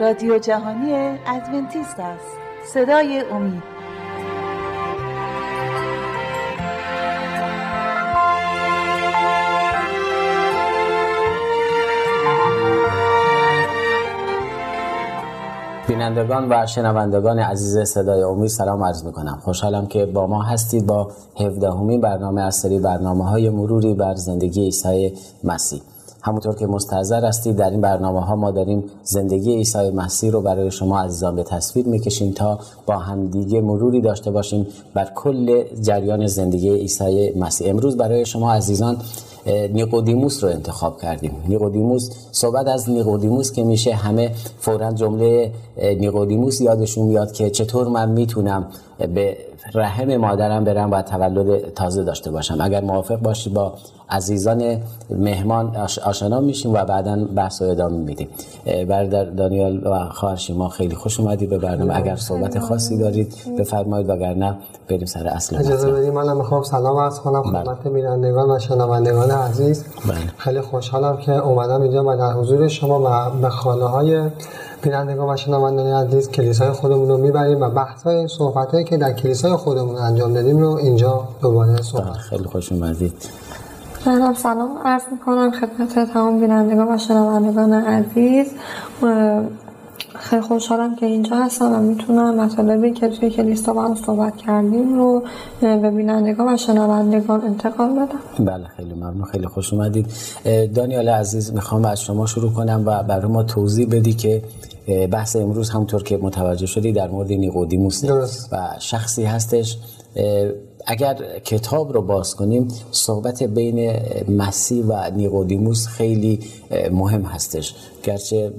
رادیو جهانی ادونتیست است. صدای امید. بینندگان و شنوندگان عزیز صدای امید سلام عرض می کنم خوشحالم که با ما هستید با 17 برنامه از سری برنامه های مروری بر زندگی عیسی مسیح. همونطور که مستحضر هستید در این برنامه ها ما داریم زندگی عیسی مسیح رو برای شما عزیزان به تصویر می‌کشیم تا با همدیگه مروری داشته باشیم بر کل جریان زندگی عیسی مسیح. امروز برای شما عزیزان نیقودیموس رو انتخاب کردیم. نیقودیموس صحبت از نیقودیموس که میشه همه فورا جمله نیقودیموس یادشون میاد که چطور من می‌تونم به رحم مادرم برم و تولد تازه داشته باشم. اگر موافق باشی با عزیزان مهمان آشنا میشیم و بعدا بحث و ادامه میدیم. برادر دانیال و خواهر شما خیلی خوش اومدید به برنامه. اگر صحبت خاصی دارید بفرمایید وگرنه بریم سر اصل اجازه بدید منم می‌خوام سلام عرض کنم بله. خدمت بینندگان و شنوندگان عزیز. بله. خیلی خوشحالم که اومدم اینجا و در حضور شما و به خانه های بینندگان و شنوندگان عزیز کلیسای خودمون رو می‌بریم و بحث های صحبت که در کلیسای خودمون انجام دادیم رو اینجا دوباره صحبت خیلی خوش اومدید. منم سلام عرض می‌کنم خدمت تمام بینندگان و شنوندگان عزیز. خیلی خوشحالم که اینجا هستم و می‌تونم مطالبی که توی کلیسا با هم صحبت کردیم رو به بینندگان و شنوندگان انتقال بدم. بله خیلی ممنون خیلی خوش اومدید. دانیال عزیز می‌خوام از شما شروع کنم و برای ما توضیح بدی که بحث امروز همونطور که متوجه شدی در مورد نیقودیموس و شخصی هستش. اگر کتاب رو باز کنیم صحبت بین مسیح و نیقودیموس خیلی مهم هستش. گرچه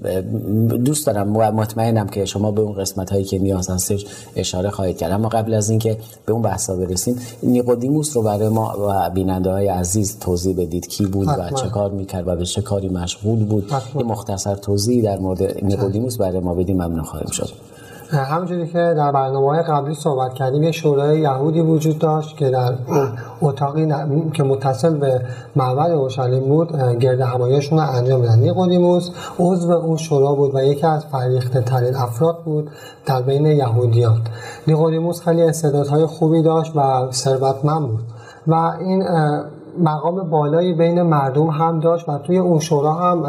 دوست دارم و مطمئنم که شما به اون قسمت هایی که نیاز هستش اشاره خواهید کرد. اما قبل از اینکه به اون بحثا برسیم نیقودیموس رو برای ما و بیننده های عزیز توضیح بدید. کی بود و چه کار می‌کرد و به چه کاری مشغول بود؟ یه مختصر توضیح در مورد نیقودیموس برای ما بدیم. ممنون خواهیم شد. همونجوری که در برنامه های قبلی صحبت کردیم یه شورای یهودی وجود داشت که در اتاقی که متصل به معبد اورشلیم بود گرد همایشون رو انجام دادن. نیقودیموس عضو اون شورا بود و یکی از فریخته ترین افراد بود در بین یهودیان نیقودیموس خیلی استعدادهای خوبی داشت و ثروتمند بود و این مقام بالایی بین مردم هم داشت و توی اون شورا هم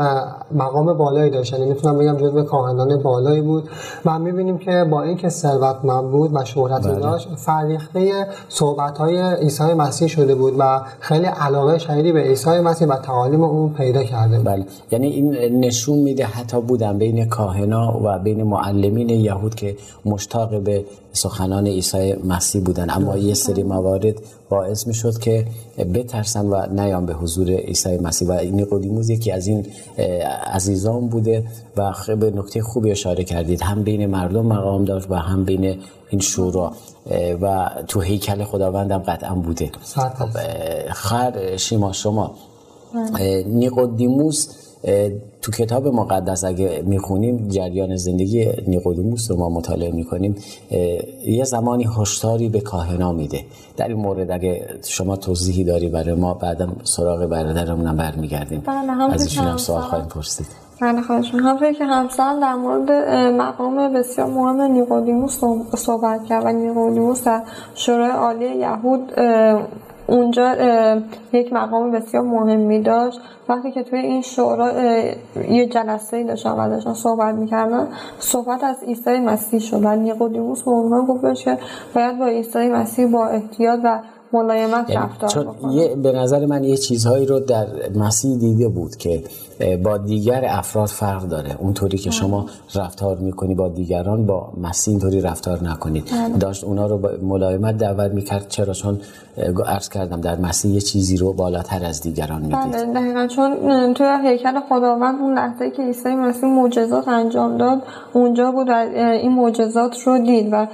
مقام بالایی داشت یعنی می‌تونم بگم جزو کاهنان بالایی بود. و می‌بینیم که با اینکه ثروتمند بود و شهرت بله. داشت فریخته صحبت های عیسی مسیح شده بود و خیلی علاقه شدیدی به عیسی مسیح و تعالیم اون پیدا کرده بله. یعنی این نشون میده حتی بودن بین کاهنا و بین معلمین یهود که مشتاق به سخنان عیسی مسیح بودن. اما یه سری موارد باعث می شد که بترسن و نیام به حضور عیسی مسیح. و نیقودیموس یکی از این عزیزان بوده و به نکته خوبی اشاره کردید. هم بین مردم مقام داشت و هم بین این شورا. و تو هیکل خداوندم قطعا بوده. خب خر شیما شما. بله. نیقودیموس تو کتاب مقدس اگه می‌خونیم جریان زندگی نیقودیموس رو ما مطالعه می‌کنیم یه زمانی هشداری به کاهنا میده. در این مورد اگه شما توضیحی داری برای ما بعدا سراغ برادرمونم برمیگردیم. بله، از ایشون هم سوال خواهیم پرسید. بله خواهش همطوری که همسر در مورد مقام بسیار مهم نیقودیموس صحبت کرد و نیقودیموس در شورای عالی یهود اونجا یک مقام بسیار مهمی داشت. وقتی که توی این شورا یه جلسه داشتن و داشتن صحبت می‌کردن صحبت از عیسی مسیح شد و نیقودیموس به عنوان گفتش که باید با عیسی مسیح با احتیاط و ملایمت یعنی رفتار چون یه به نظر من یه چیزهایی رو در مسیح دیده بود که با دیگر افراد فرق داره. اونطوری که شما رفتار می‌کنی با دیگران با مسیح اینطوری رفتار نکنید. بله. داشت اونا رو با ملایمت دعوت می‌کرد. چرا؟ چون عرض کردم در مسیح یه چیزی رو بالاتر از دیگران می‌دید. بله دقیقا. چون توی هیکل خداوند اون لحظه که عیسی مسیح معجزات انجام داد اونجا بود و این معجزات رو دید و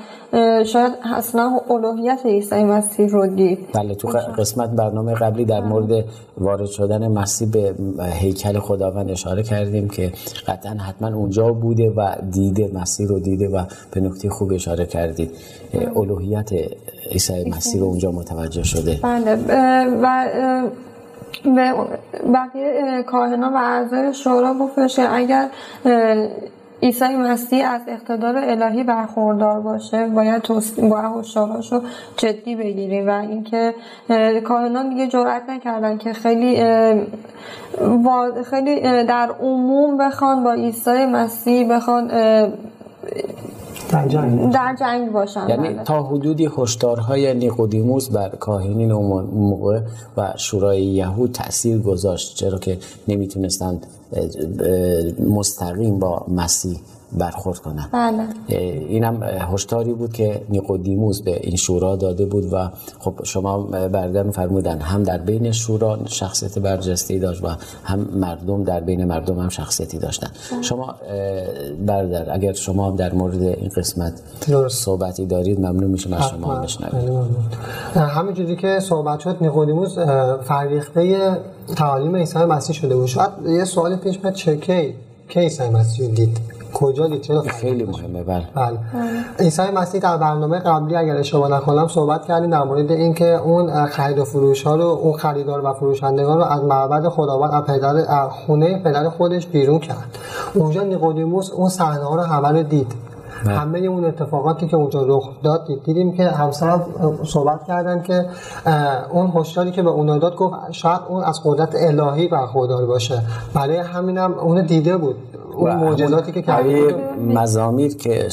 شاید اصلا الوهیت عیسی مسیح رو دید. بله تو قسمت برنامه قبلی در مورد وارد شدن مسیح به هیکل خداوند اشاره کردیم که قطعا حتما اونجا بوده و دیده مسیح رو دیده و به نکته خوب اشاره کردید. الوهیت عیسی مسیح رو اونجا متوجه شده. بله و به بقیه کاهنا و اعضای شورا گفتش اگر عیسی مسیح از اقتدار الهی برخوردار باشه باید با رو جدی بگیریم و اینکه کاهنان دیگه جرئت نکردن که خیلی خیلی در عموم بخوان با عیسی مسیح بخوان در جنگ در جنگ باشن یعنی بله. تا حدودی هشدارهای نیقودیموس بر کاهنین اون موقع و شورای یهود تاثیر گذاشت چرا که نمی‌تونستند مستقیم با مسیح برخورد کنن. بله. اینم هشداری بود که نیقودیموس به این شورا داده بود و خب شما بردن فرمودن هم در بین شورا شخصیت برجسته داشت و هم مردم در بین مردم هم شخصیتی داشتن. شما بردر اگر شما در مورد این قسمت صحبتی دارید ممنون میشم از شما بشنوید. همینجوری که صحبت شد نیقودیموس فرریخته تعالیم عیسی مسیح شده بود. شاید یه سوال پیش میاد چه کی کی عیسی مسیح دید؟ کجا دید چرا خیلی مهمه بله. بله. عیسی مسیح در برنامه قبلی اگر اشتباه نکنم صحبت کردیم در مورد اینکه اون خرید و فروش ها رو اون خریدار و فروشندگان رو از معبد خداوند از پدر خونه پدر خودش بیرون کرد. اونجا نیقودیموس اون صحنه ها رو همه رو دید. همه اون اتفاقاتی که اونجا رخ داد دیدیم که همسرم صحبت کردن که اون هشداری که به اون داد گفت شاید اون از قدرت الهی برخوردار باشه. برای همینم اون دیده بود. اون معجزاتی که آیه مزامیر که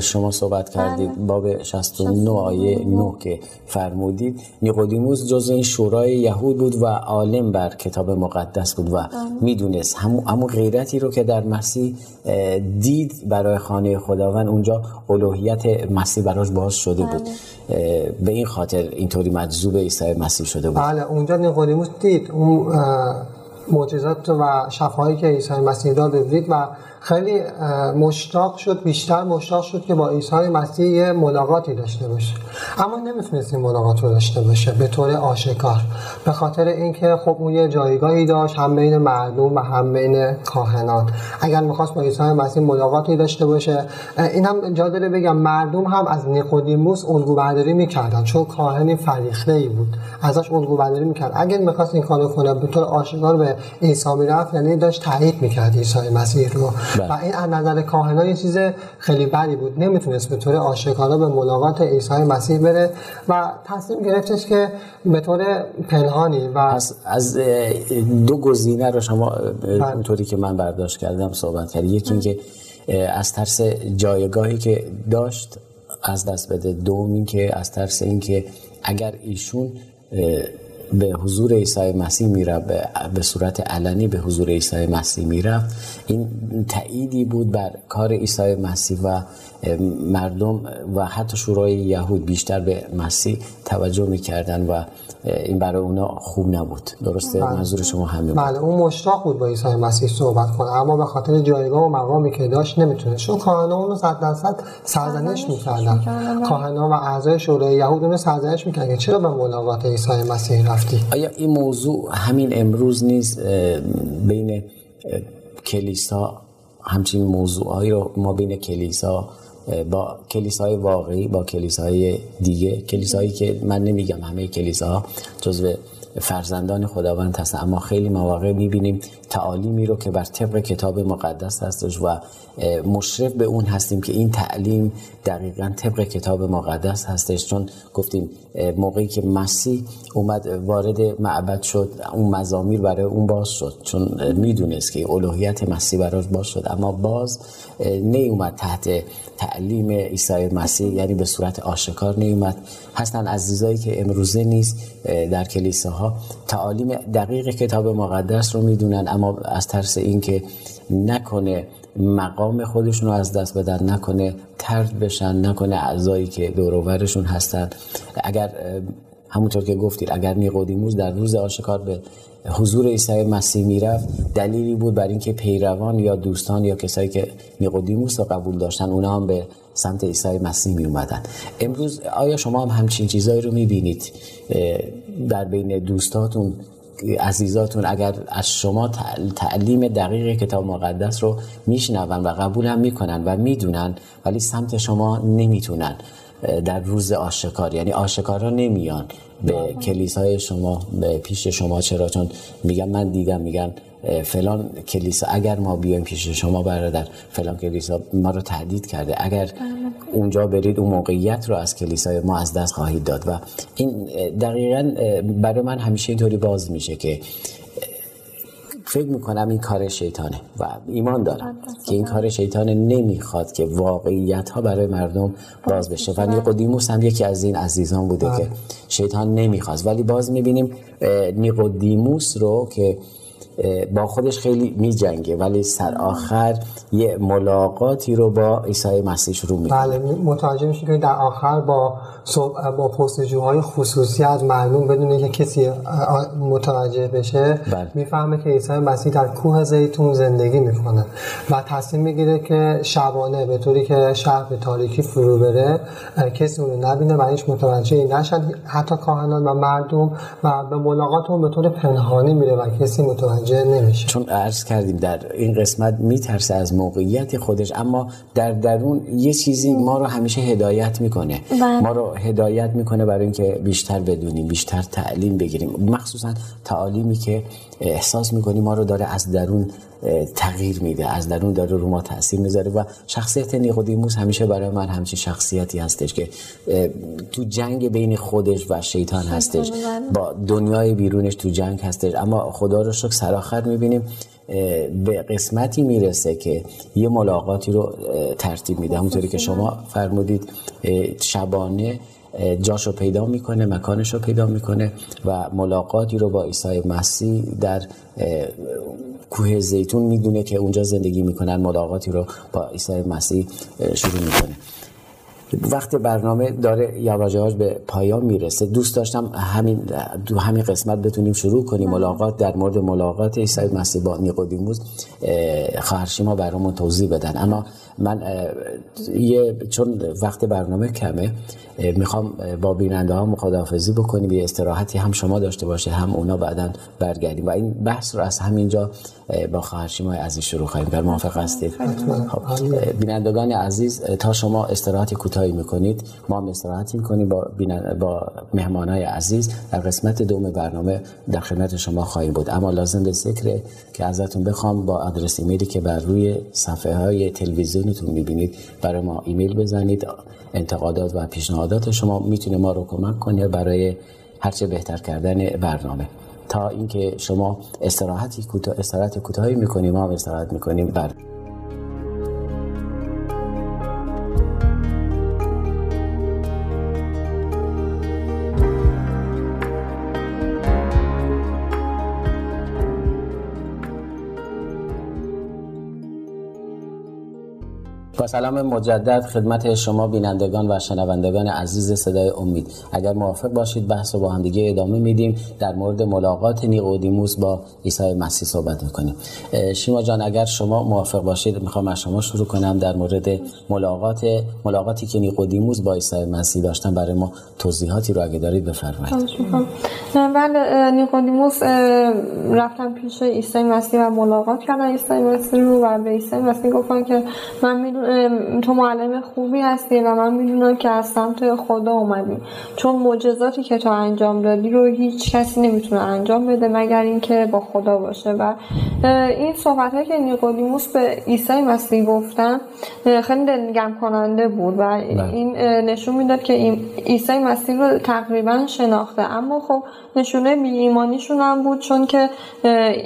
شما صحبت کردید باب 69 آیه 9 که فرمودید نیقودیموس جز این شورای یهود بود و عالم بر کتاب مقدس بود و می‌دونست. همون غیرتی رو که در مسیح دید برای خانه خداوند اونجا الوهیت مسیح براش باز شده بود. به این خاطر اینطوری مجذوب عیسی مسیح شده بود. بله اونجا نیقودیموس دید. اون معجزات و شفاهایی که عیسی مسیح داد دید و خیلی مشتاق شد بیشتر مشتاق شد که با عیسی مسیح یه ملاقاتی داشته باشه. اما نمی‌تونست این ملاقات رو داشته باشه به طور آشکار. به خاطر اینکه خب اون یه جایگاهی داشت هم بین مردم و هم بین کاهنان. اگر می‌خواست با عیسی مسیح ملاقاتی داشته باشه این هم جا داره بگم مردم هم از نیقودیموس الگو برداری می‌کردن چون کاهنی فریخته ای بود. ازش الگو برداری می‌کرد. اگر می‌خواست این کارو کنه به طور آشکار به عیسی می‌رفت یعنی داشت تایید می‌کرد عیسی مسیح رو. و این از نظر کاهنا یه چیز خیلی بدی بود. نمی‌تونست به طور آشکارا به ملاقات عیسی مسیح بره و تصمیم گرفتش که به طور پنهانی و از, از دو گزینه رو شما بله. اونطوری که من برداشت کردم صحبت کردی. یکی اینکه از ترس جایگاهی که داشت از دست بده. دوم این که از ترس اینکه اگر ایشون به حضور عیسی مسیح میره به صورت علنی به حضور عیسی مسیح میره. این تأییدی بود بر کار عیسی مسیح و مردم و حتی شورای یهود بیشتر به مسیح توجه می‌کردن و این برای اونا خوب نبود. درسته؟ بله. منظور شما همین بله اون مشتاق بود با عیسی مسیح صحبت کنه. اما به خاطر جایگاه و مقامی که داشت نمی‌تونه چون کاهنا اونو صد درصد سرزنش می‌کردن. کاهنا و اعضای شورای یهود اونو سرزنش می‌کردن. چرا به ملاقات عیسی مسیح رفتی؟ آیا این موضوع همین امروز نیست بین کلیسا همچین موضوعهایی رو ما بین کلیسا با کلیسای واقعی با کلیسای دیگه کلیسایی که من نمیگم همه کلیساها جزو فرزندان خداوند هست. اما خیلی مواقع می‌بینیم تعالیمی رو که بر طبق کتاب مقدس هستش و مشرف به اون هستیم که این تعلیم دقیقا طبق کتاب مقدس هستش. چون گفتیم موقعی که مسیح اومد وارد معبد شد اون مزامیر برای اون باز شد. چون می‌دونست که الوهیت مسیح براش باز شد. اما باز نیومد تحت تعلیم عیسی مسیح یعنی به صورت آشکار نیومد. هستن عزیزایی که امروزه نیست در کلیساها. تعالیم دقیق کتاب مقدس رو می‌دونن اما از ترس اینکه نکنه مقام خودشون رو از دست بدن نکنه ترد بشن نکنه اعضایی که دوروورشون هستن. اگر همونطور که گفتید اگر نیقودیموس در روز آشکار به حضور عیسی مسیح می‌رفت دلیلی بود بر اینکه پیروان یا دوستان یا کسایی که نیقودیموس رو قبول داشتن اونا هم به سمت عیسی مسیح می اومدن امروز آیا شما هم همچین چیزایی رو می‌بینید؟ در بین دوستاتون عزیزاتون اگر از شما تعلیم دقیق کتاب مقدس رو میشنون و قبول هم می‌کنن و می‌دونن ولی سمت شما نمی‌تونن. در روز آشکار یعنی آشکارا نمیان به کلیسای شما به پیش شما چرا؟ چون میگن من دیدم میگن فلان کلیسا اگر ما بیایم پیش شما برادر فلان کلیسا ما رو تهدید کرده. اگر بله. اونجا برید اون موقعیت رو از کلیسای ما از دست خواهید داد. و این دقیقا برای من همیشه اینطوری باز میشه که فکر می‌کنم این کار شیطانه و ایمان دارم که این کار شیطانه نمی‌خواد که واقعیت ها برای مردم باز بشه. و نیقودیموس هم یکی از این عزیزان بوده که بله. شیطان نمی‌خواست. ولی باز می‌بینیم نیقودیموس رو که با خودش خیلی می جنگه ولی سر آخر یه ملاقاتی رو با عیسی مسیح شروع می‌کنه. بله متوجه میشه که در آخر با با پرسجوهای خصوصی از مردم بدونه که کسی متوجه بشه بله. می‌فهمه که عیسی مسیح در کوه زیتون زندگی می‌کنه و تصمیم می‌گیره که شبانه به طوری که شهر به تاریکی فرو بره کسی اونو نبینه و هیچ متوجه نشد حتی کاهنان و مردم و به ملاقات اون به طور پنهانی میره و کسی متوجه نمیشه چون عرض کردیم در این قسمت میترسه از موقعیت خودش اما در درون یه چیزی ما رو همیشه هدایت می‌کنه بله. ما رو هدایت می‌کنه برای اینکه بیشتر بدونیم بیشتر تعلیم بگیریم. مخصوصا تعالیمی که احساس می‌کنیم ما رو داره از درون تغییر میده از درون داره رو ما تاثیر می‌ذاره و شخصیت نیقودیموس همیشه برای من همچین شخصیتی هستش که تو جنگ بین خودش و شیطان هستش. با دنیای بیرونش تو جنگ هستش. اما خدا رو شکر سراخر می‌بینیم. به قسمتی می‌رسه که یه ملاقاتی رو ترتیب میده. همونطوری که شما فرمودید شبانه جاشو پیدا می‌کنه مکانش رو پیدا می‌کنه و ملاقاتی رو با عیسی مسیح در کوه زیتون می‌دونه که اونجا زندگی می‌کنن. ملاقاتی رو با عیسی مسیح شروع می‌کنه. وقت برنامه داره یواش یواش به پایان می‌رسه دوست داشتم همین دو همین قسمت بتونیم شروع کنیم. ملاقات در مورد ملاقات عیسی مسیح با نیقودیموس خواهرشیما برامون توضیح بدن. اما من یه چون وقت برنامه کمه می‌خوام با بیننده ها خداحافظی بکنیم یه استراحتی هم شما داشته باشه هم اونا بعدا برگردیم. و این بحث رو از همینجا با خواهرشیما عزیز شروع خواهیم کرد. موافق هستید؟ خب بینندگان عزیز تا شما استراحتی کوتاهی می‌کنید ما هم استراحتی می‌کنیم با با مهمانای عزیز در قسمت دوم برنامه در خدمت شما خواهیم بود. اما لازم به ذکر که ازتون بخوام با آدرس ایمیلی که بر روی صفحه های تلویزیونتون می‌بینید. برای ما ایمیل بزنید انتقادات و پیشنهادات شما می‌تونه ما رو کمک کنه برای هرچه بهتر کردن برنامه. تا اینکه شما استراحتی کوتاه استراحت کوتاهی می‌کنیم ما استراحت می‌کنیم. بر سلام مجدد خدمت شما بینندگان و شنوندگان عزیز صدای امید. اگر موافق باشید بحث رو با هم دیگه ادامه میدیم. در مورد ملاقات نیقودیموس با عیسی مسیح صحبت می‌کنیم. شیما جان اگر شما موافق باشید می‌خوام از شما شروع کنم در مورد ملاقات ملاقاتی که نیقودیموس با عیسی مسیح داشتن. برای ما توضیحاتی رو اگه دارید بفرمایید. بله نیقودیموس رفتن پیش عیسی مسیح و ملاقات کردن عیسی مسیح رو و به عیسی مسیح گفتن که من می‌دونم تو معلم خوبی هستی و من می‌دونم که از سمت خدا اومدی. چون معجزاتی که تو انجام دادی رو هیچ کسی نمی‌تونه انجام بده مگر اینکه با خدا باشه. و این صحبت که نیقودیموس به عیسی مسیح گفتن خیلی دلگرم کننده بود و بله. این نشون می‌داد که عیسی مسیح رو تقریبا شناخته. اما خب نشونه بی ایمانیشون هم بود چون که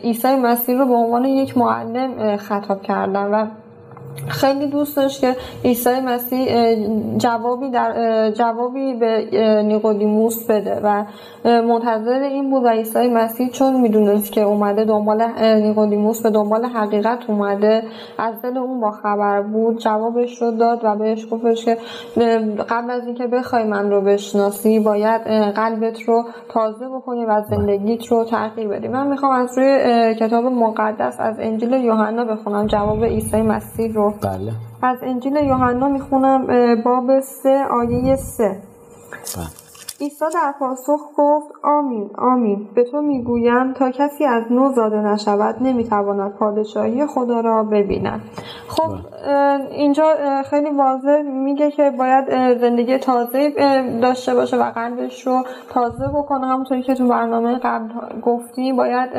عیسی مسیح رو به عنوان یک معلم خطاب کردن و خیلی دوست داشت که عیسی مسیح جوابی در جوابی به نیقودیموس بده و منتظر این بود و عیسی مسیح چون می‌دونست که اومده دنبال نیقودیموس به دنبال حقیقت اومده از دل اون با خبر بود جوابش رو داد و بهش گفتش که قبل از اینکه بخوای من رو بشناسی باید قلبت رو تازه بکنی و زندگیت رو تغییر بدی. من می‌خوام از روی کتاب مقدس از انجیل یوحنا بخونم. جواب عیسی مسیح رو بله. از انجیل یوحنا می‌خونم باب سه آیه سه. بله. عیسی در پاسخ گفت آمین آمین. به تو می‌گویم تا کسی از نو زاده نشود نمی‌تواند پادشاهی خدا را ببیند. خب اینجا خیلی واضح میگه که باید زندگی تازه داشته باشه و قلبش رو تازه بکنه. همونطوری که تو برنامه قبل گفتی باید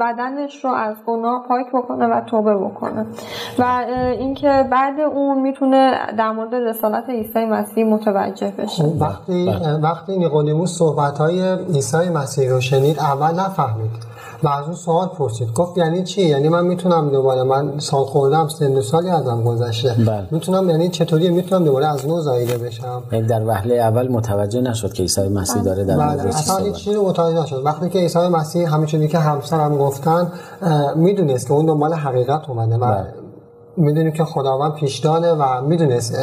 بدنش رو از گناه پاک بکنه و توبه بکنه. و اینکه بعد اون می‌تونه در مورد رسالت عیسی مسیح متوجه بشه. خب، وقتی بله. وقتی نیقودیموس صحبت های عیسی مسیح رو شنید اول نفهمید. و از اون سوال پرسید. گفت یعنی چی؟ یعنی من می‌تونم دوباره من سال خوردم سن سالی ازم گذشته. بله. می‌تونم یعنی چطوری؟ می‌تونم دوباره از نو زایده بشم. یعنی در وهله اول متوجه نشد که عیسی مسیح داره در بله. اصلا هیچ چیزی متوجه نشد. وقتی که عیسی مسیح همین چیزی که همسرم گفتن می‌دونست که اون دنبال حقیقت اومده. بله. می‌دونیم که خداوند پیشدانه و می‌دونست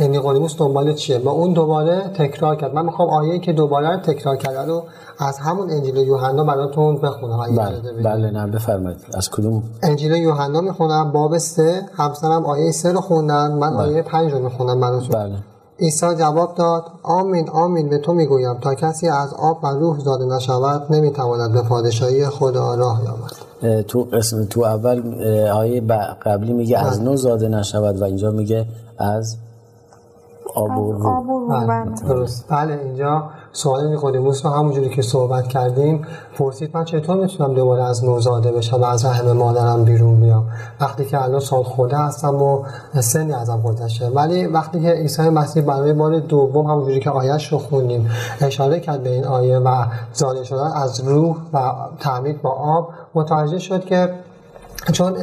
نیقودیموس دنبال چیه. با اون دوباره تکرار کرد. من می‌خوام آیه که دوباره تکرار کرده رو از همون انجیل یوحنا براتون بخونم. بله بله نه بفرمایید. از کدوم؟ انجیل یوحنا می‌خونم باب سه. همسرم آیه سه رو خوندن. من بله. آیه پنج رو می‌خونم براتون. بله. عیسی جواب داد آمین آمین به تو می‌گویم. تا کسی از آب و روح زاده نشود نمی‌تواند به پادشاهی خدا راه یابد. تو قسم تو اول آیه قبلی میگه از بله. نو زاده نشود و اینجا میگه از آب و روح بله. بله. اینجا سوال نیقودیموس رو همونجوری که صحبت کردیم. پرسید من چطور می‌تونم دوباره از نوزاده بشم و از رحم مادرم بیرون بیام؟ وقتی که الان سال خوده هستم و سنی ازم گذشته. ولی وقتی که عیسی مسیح برای بار دوم همونجوری که آیش رو خوندیم اشاره کرد به این آیه و زاده شدن از روح و تعمید با آب متوجه شد که چون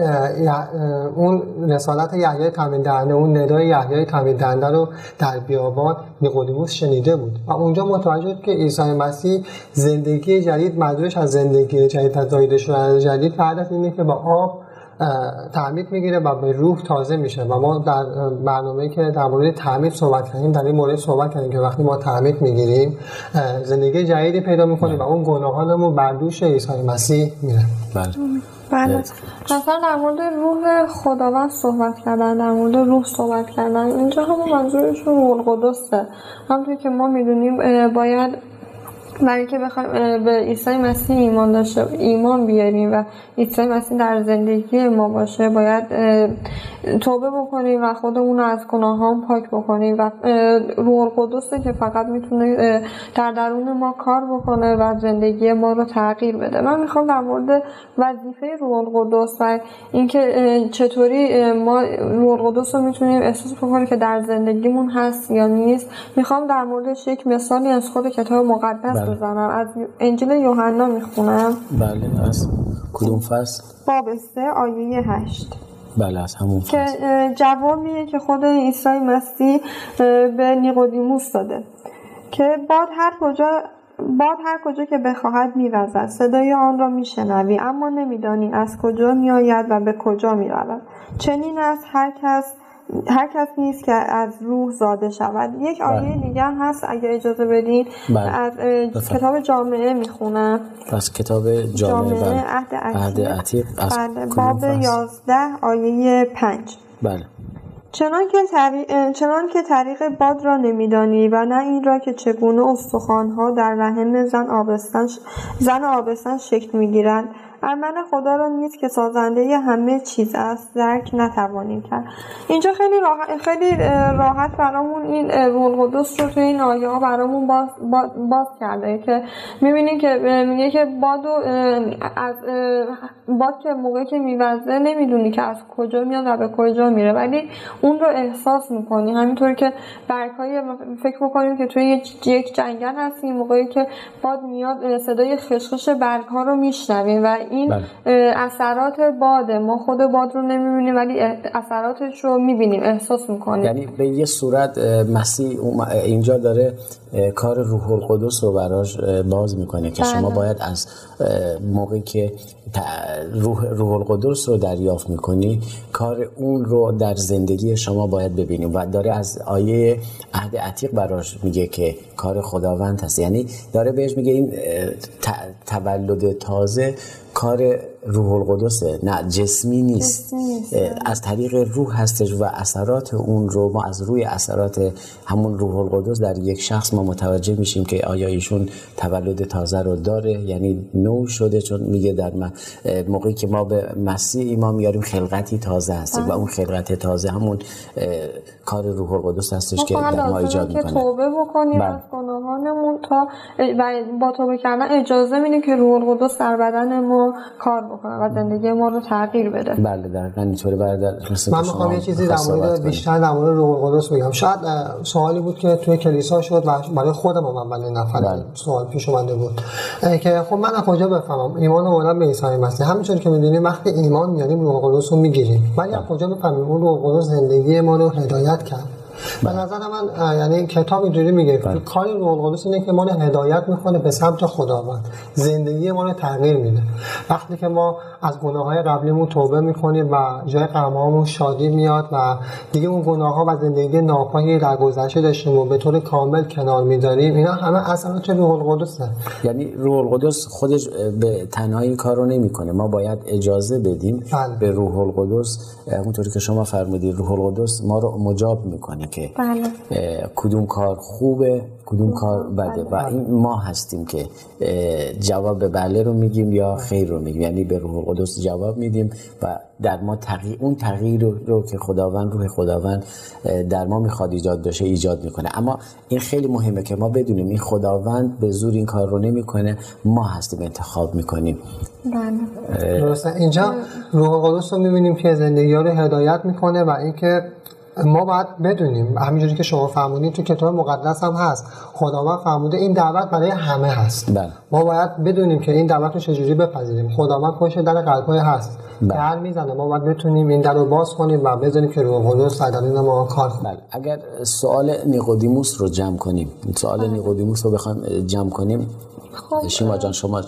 اون رسالت یحیای تامین دهنده اون ندای یحیای تامین دهنده رو در بیابان نیقودیموس شنیده بود و اونجا متوجه شد که عیسی مسیح زندگی جدید مدرش از زندگی جدید از زایده شدن جدید بعد اینه که با آب تعمید می‌گیره و به روح تازه میشه و ما در برنامه که در مورد تعمید صحبت کردیم در این مورد صحبت کردیم که وقتی ما تعمید می‌گیریم زندگی جدیدی پیدا می‌کنیم و اون گناهانمون بر دوش عیسی مسیح میره. بله. بله. مثلا در مورد روح خداوند صحبت کردن در مورد روح صحبت کردن اینجا همون منظورشون روح القدسه. همونطور که ما می‌دونیم باید برای اینکه بخوایم به عیسی مسیح ایمان داشته ایمان بیاریم و عیسی مسیح در زندگی ما باشه باید توبه بکنیم و خودمون رو از گناهان پاک بکنیم و روح القدسه که فقط می‌تونه در درون ما کار بکنه و زندگی ما رو تغییر بده. من می‌خوام در مورد وظیفه روح القدس و اینکه چطوری ما روح القدس رو می‌تونیم احساس بکنیم که در زندگیمون هست یا نیست می‌خوام در موردش یک مثالی از خود کتاب مقدس بزنم. از انجیل یوحنا می‌خونم. بله از کدوم فصل؟ باب سه آیه هشت. بله از همون که جوابیه که خود عیسی مسیح به نیقودیموس داده. که باد هر کجا باد هر کجا که بخواهد میوزد صدای آن را میشنوی. اما نمیدانی از کجا میآید و به کجا می‌رود چنین است هر کس هر کس نیست که از روح زاده شود. یک آیه بله. دیگه هم هست اگه اجازه بدین بله. از کتاب جامعه می‌خونم از کتاب جامعه, جامعه عهد عتیق. بله. باب یازده آیه پنج. بله. چنان که, طریق، چنان که طریق باد را نمیدانی و نه این را که چگونه استخوانها در رحم زن آبستن, زن آبستن شکل می‌گیرند. عمل خدا را نیست که سازنده همه چیز است. درک نتوانیم کرد. اینجا خیلی راحت خیلی راحت برامون این روح القدس رو توی این آیه ها برامون باز, باز, کرده که می‌بینیم که میگه که بادو از باد که موقعی که میوزه نمی‌دونی که از کجا میاد و به کجا میره. ولی اون رو احساس می‌کنی. همینطور که برگهای فکر می‌کنیم که توی یک جنگل هستیم موقعی که باد میاد صدای خشخش برگ ها رو میشنویم و این بله. اثرات باده ما خود باد رو نمی‌بینیم ولی اثراتش رو می‌بینیم احساس می‌کنیم یعنی به یه صورت مسیح اینجا داره کار روح القدس رو براش باز می‌کنه که شما بله. باید از موقعی که روح, روح القدس رو دریافت می‌کنی کار اون رو در زندگی شما باید ببینیم و داره از آیه عهد عتیق براش میگه که کار خداوند هست. یعنی داره بهش میگه این تولد تازه کار روح القدسه. نه جسمی نیست. از طریق روح هستش و اثرات اون رو ما از روی اثرات همون روح القدس در یک شخص ما متوجه میشیم که آیا ایشون تولد تازه رو داره یعنی نو شده چون میگه در موقعی که ما به مسیح ایمان میاریم خلقتی تازه هست و اون خلقت تازه همون کار روح القدس هستش که در ما ایجاد می‌کنه. توبه بکنیم گناهانمون تا با توبه کردن اجازه میدیم که روح القدس در بدن ما کار بکنه و زندگی ما رو تغییر بده. بله دقیقاً اینطوری برادر من می‌خوام یه چیزی در مورد بیشتر در مورد روح القدس بگم. شاید سوالی بود که توی کلیسا شد و برای خودم من اولین نفر بله. سوال پیش اومده بود. که خب من از کجا بفهمم؟ ایمان آوردن به عیسی مسیح. همینطور که می‌دونیم وقتی ایمان میاریم روح القدس رو می‌گیریم. ولی از کجا بفهمیم؟ اون روح القدس زندگی ما رو هدایت کرد. به نظر من یعنی کتاب اینجوری میگه بله. کار روح القدس اینه که ما رو هدایت می‌کنه به سمت خداوند. زندگی ما رو تغییر میده. وقتی که ما از گناه های قبلیمون توبه می‌کنیم و جای غمهامون شادی میاد و دیگه اون گناه ها و زندگی ناپاکی در گذشته داشتیم و به طور کامل کنار می‌ذاریم اینا همه اثرات روح القدسه. یعنی روح القدس خودش به تنهایی این کارو نمی‌کنه. ما باید اجازه بدیم بله. به روح القدس. اونطوری که شما فرمودید روح القدس ما رو مجاب می‌کنه. که بله. کدوم کار خوبه کدوم کار بده. و این ما هستیم که جواب بله رو میگیم یا خیر رو میگیم. یعنی به روح القدس جواب میدیم و در ما تغییر اون تغییر رو, که خداوند روح خداوند در ما می‌خواد ایجاد بشه ایجاد می‌کنه. اما این خیلی مهمه که ما بدونیم این خداوند به زور این کار رو نمی‌کنه. ما هستیم انتخاب می‌کنیم. بله. درسته. اینجا روح القدس رو می‌بینیم که زندگی رو هدایت می‌کنه و اینکه ما باید بدونیم همینجوری که شما فرمودید تو کتاب مقدس هم هست خداوند فرموده این دعوت برای همه هست بله. ما باید بدونیم که این دعوت رو چجوری بپذیریم خداوند پشت در قلبهای هست بله. در می‌زنه ما باید بتونیم این در رو باز کنیم و بذاریم که روح القدس در ما کار بله. اگر سوال نیقودیموس رو جمع کنیم سوال بله. نیقودیموس رو بخوایم جمع کنیم خب. شیما جان شما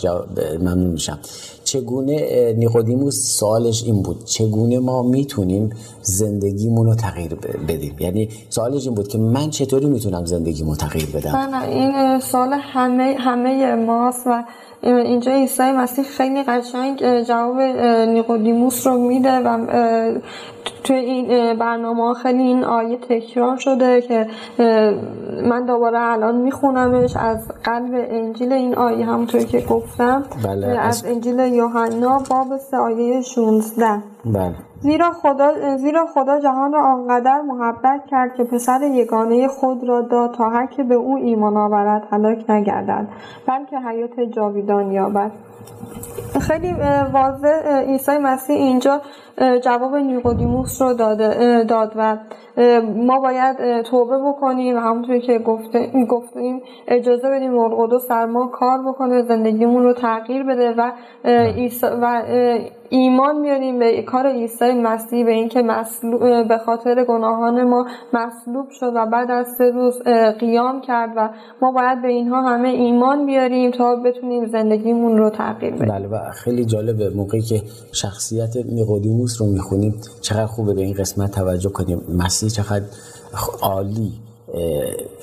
ممنون میشم. چگونه نیقودیموس سوالش این بود چگونه ما می‌تونیم زندگیمون رو تغییر بدیم؟ یعنی سوالش این بود که من چطوری می‌تونم زندگیمو تغییر بدم؟ نه این سوال همه همه ماست و اینجا عیسی مسیح خیلی قشنگ جواب نیقودیموس رو میده و توی این برنامه خیلی این آیه تکرار شده که من دوباره الان میخونمش از قلب انجیل این آیه همونطور که گفتم بله. از انجیل یوحنا باب سه آیه 16 بله. زیرا خدا زیرا خدا جهان را آنقدر محبت کرد که پسر یگانه خود را داد تا هر که به او ایمان آورد هلاک نگردد بلکه حیات جاویدان یابد. خیلی واضح عیسی مسیح اینجا جواب نیقودیموس رو داده داد و ما باید توبه بکنیم. و همونطوری که گفته گفتیم اجازه بدیم روح القدس در ما کار بکنه زندگیمون رو تغییر بده و و ایمان میاریم به کار عیسی مسیح به اینکه به خاطر گناهان ما مصلوب شد و بعد از سه روز قیام کرد و ما باید به اینها همه ایمان بیاریم تا بتونیم زندگیمون رو تغییر بدیم. بله و خیلی جالبه موقعی که شخصیت نیقودیموس رو می‌خونیم. چقدر خوبه به این قسمت توجه کنیم. مسیح چقدر عالی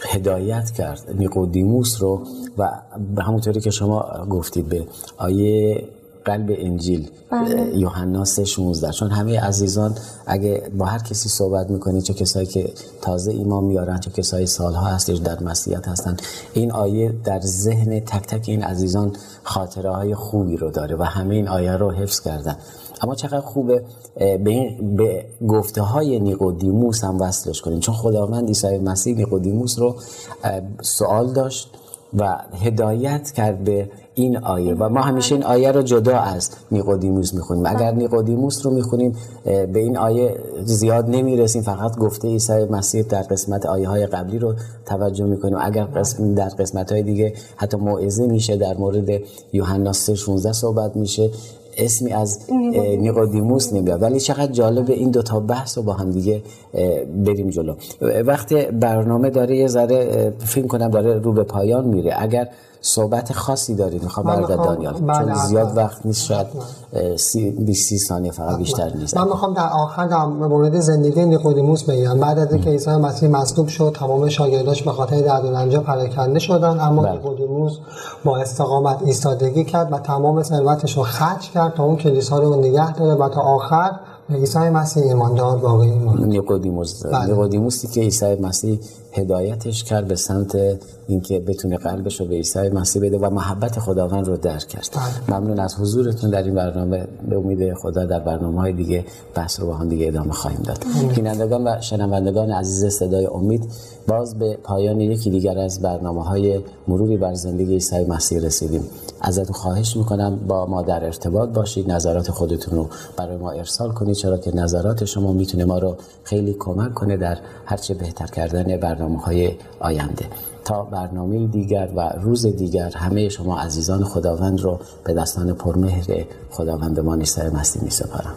هدایت کرد. نیقودیموس رو. و به همونطوری که شما گفتید به آیه قلب انجیل بله. یوحنا 3:16 چون همه عزیزان اگه با هر کسی صحبت می‌کنید چه کسایی که تازه ایمان میارن چه کسایی سالها هستش در مسیحیت هستن این آیه در ذهن تک تک این عزیزان خاطره های خوبی رو داره و همه این آیه رو حفظ کردن. اما چقدر خوبه به, این به گفته های نیقودیموس هم وصلش کنیم. چون خداوند عیسی مسیح نیقودیموس رو سوال داشت و هدایت کرد به این آیه و ما همیشه این آیه رو جدا از نیقودیموس می‌خونیم. اگر نیقودیموس رو می‌خونیم به این آیه زیاد نمی‌رسیم. فقط گفته عیسی مسیح در قسمت آیه های قبلی رو توجه می‌کنیم. اگر قسم در قسمت های دیگه حتی موعظه میشه در مورد یوحنا 3:16 صحبت میشه اسمی از نیقودیموس نمیاد. ولی چقدر جالب این دوتا بحث رو با هم دیگه بریم جلو. وقتی برنامه داره یه ذره فیلم کنم داره رو به پایان میره. اگر صحبت خاصی دارید. می‌خوام برادر دانیال. بله، چون زیاد. وقت نیست شاید سی, 20 ثانیه فقط بیشتر نیست. من می‌خوام در آخر در مورد زندگی نیقودیموس بگم. بعد از اینکه عیسی مسیح مصلوب شد تمام شاگرداش به خاطر درد و رنجا پراکنده شدن اما بله. نیقودیموس با استقامت ایستادگی کرد و تمام ثروتش رو خرج کرد تا اون کلیسا رو نگه داره و تا آخر به عیسی مسیح ایماندار باقی ماند نیقودیموس بله. نیقودیموسی که عیسی مسیح هدایتش کرد به سمت اینکه بتونه قلبش رو به عیسی مسیح بده و محبت خداوند رو درک کرد. بله. ممنون از حضورتون در این برنامه. به امید خدا در برنامه های دیگه بحث رو با هم دیگه ادامه خواهیم داد. بینندگان و شنوندگان عزیز صدای امید باز به پایان یکی دیگر از برنامه های مروری بر زندگی عیسی مسیح رسیدیم. ازتون خواهش می‌کنم با ما در ارتباط باشید. نظرات خودتون رو برای ما ارسال کنید چرا که نظرات شما می‌تونه ما رو خیلی کمک کنه در هرچه بهتر کردن برنامه های آینده. تا برنامه دیگر و روز دیگر همه شما عزیزان خداوند رو به دستان پرمهر خداوند ما عیسی مسیح می سپارم